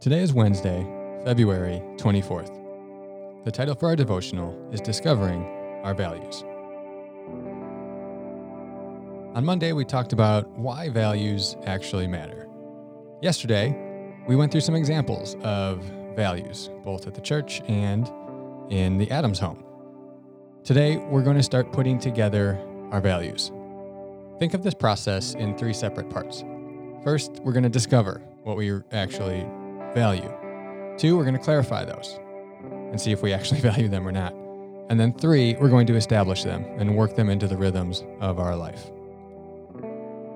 Today is Wednesday, February 24th. The title for our devotional is Discovering Our Values. On Monday, we talked about why values actually matter. Yesterday, we went through some examples of values, both at the church and in the Adams home. Today, we're going to start putting together our values. Think of this process in three separate parts. First, we're going to discover what we actually value. Two, we're going to clarify those and see if we actually value them or not. And then three, we're going to establish them and work them into the rhythms of our life.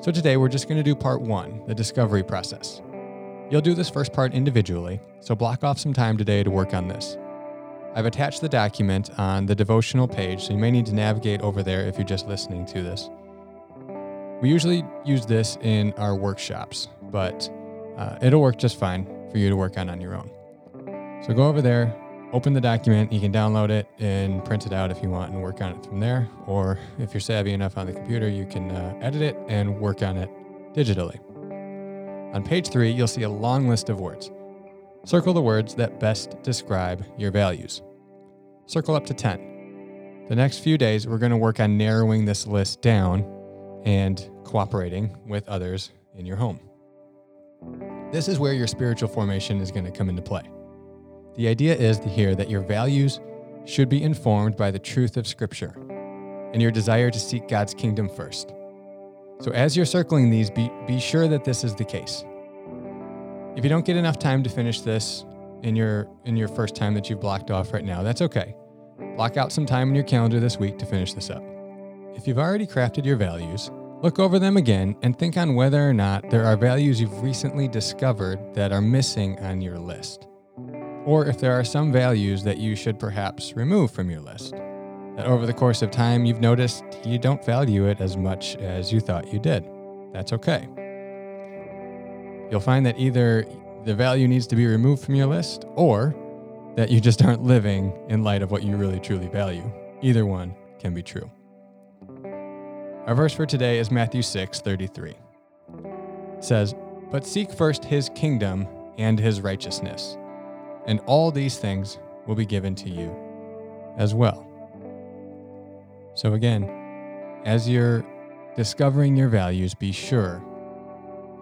So today we're just going to do part one, the discovery process. You'll do this first part individually, so block off some time today to work on this. I've attached the document on the devotional page, so you may need to navigate over there if you're just listening to this. We usually use this in our workshops, but uh, it'll work just fine for you to work on on your own. So go over there, open the document. You can download it and print it out if you want and work on it from there. Or if you're savvy enough on the computer, you can uh, edit it and work on it digitally. On page three, you'll see a long list of words. Circle the words that best describe your values. Circle up to 10. The next few days, we're going to work on narrowing this list down and cooperating with others in your home. This is where your spiritual formation is going to come into play. The idea is to hear that your values should be informed by the truth of Scripture and your desire to seek God's kingdom first. So, as you're circling these, be, be sure that this is the case. If you don't get enough time to finish this in your in your first time that you've blocked off right now, that's okay. Block out some time in your calendar this week to finish this up. If you've already crafted your values, Look over them again and think on whether or not there are values you've recently discovered that are missing on your list. Or if there are some values that you should perhaps remove from your list. That over the course of time you've noticed you don't value it as much as you thought you did. That's okay. You'll find that either the value needs to be removed from your list or that you just aren't living in light of what you really truly value. Either one can be true. Our verse for today is Matthew 6 33. It says, But seek first his kingdom and his righteousness, and all these things will be given to you as well. So, again, as you're discovering your values, be sure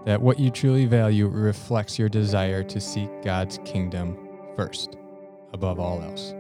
that what you truly value reflects your desire to seek God's kingdom first, above all else.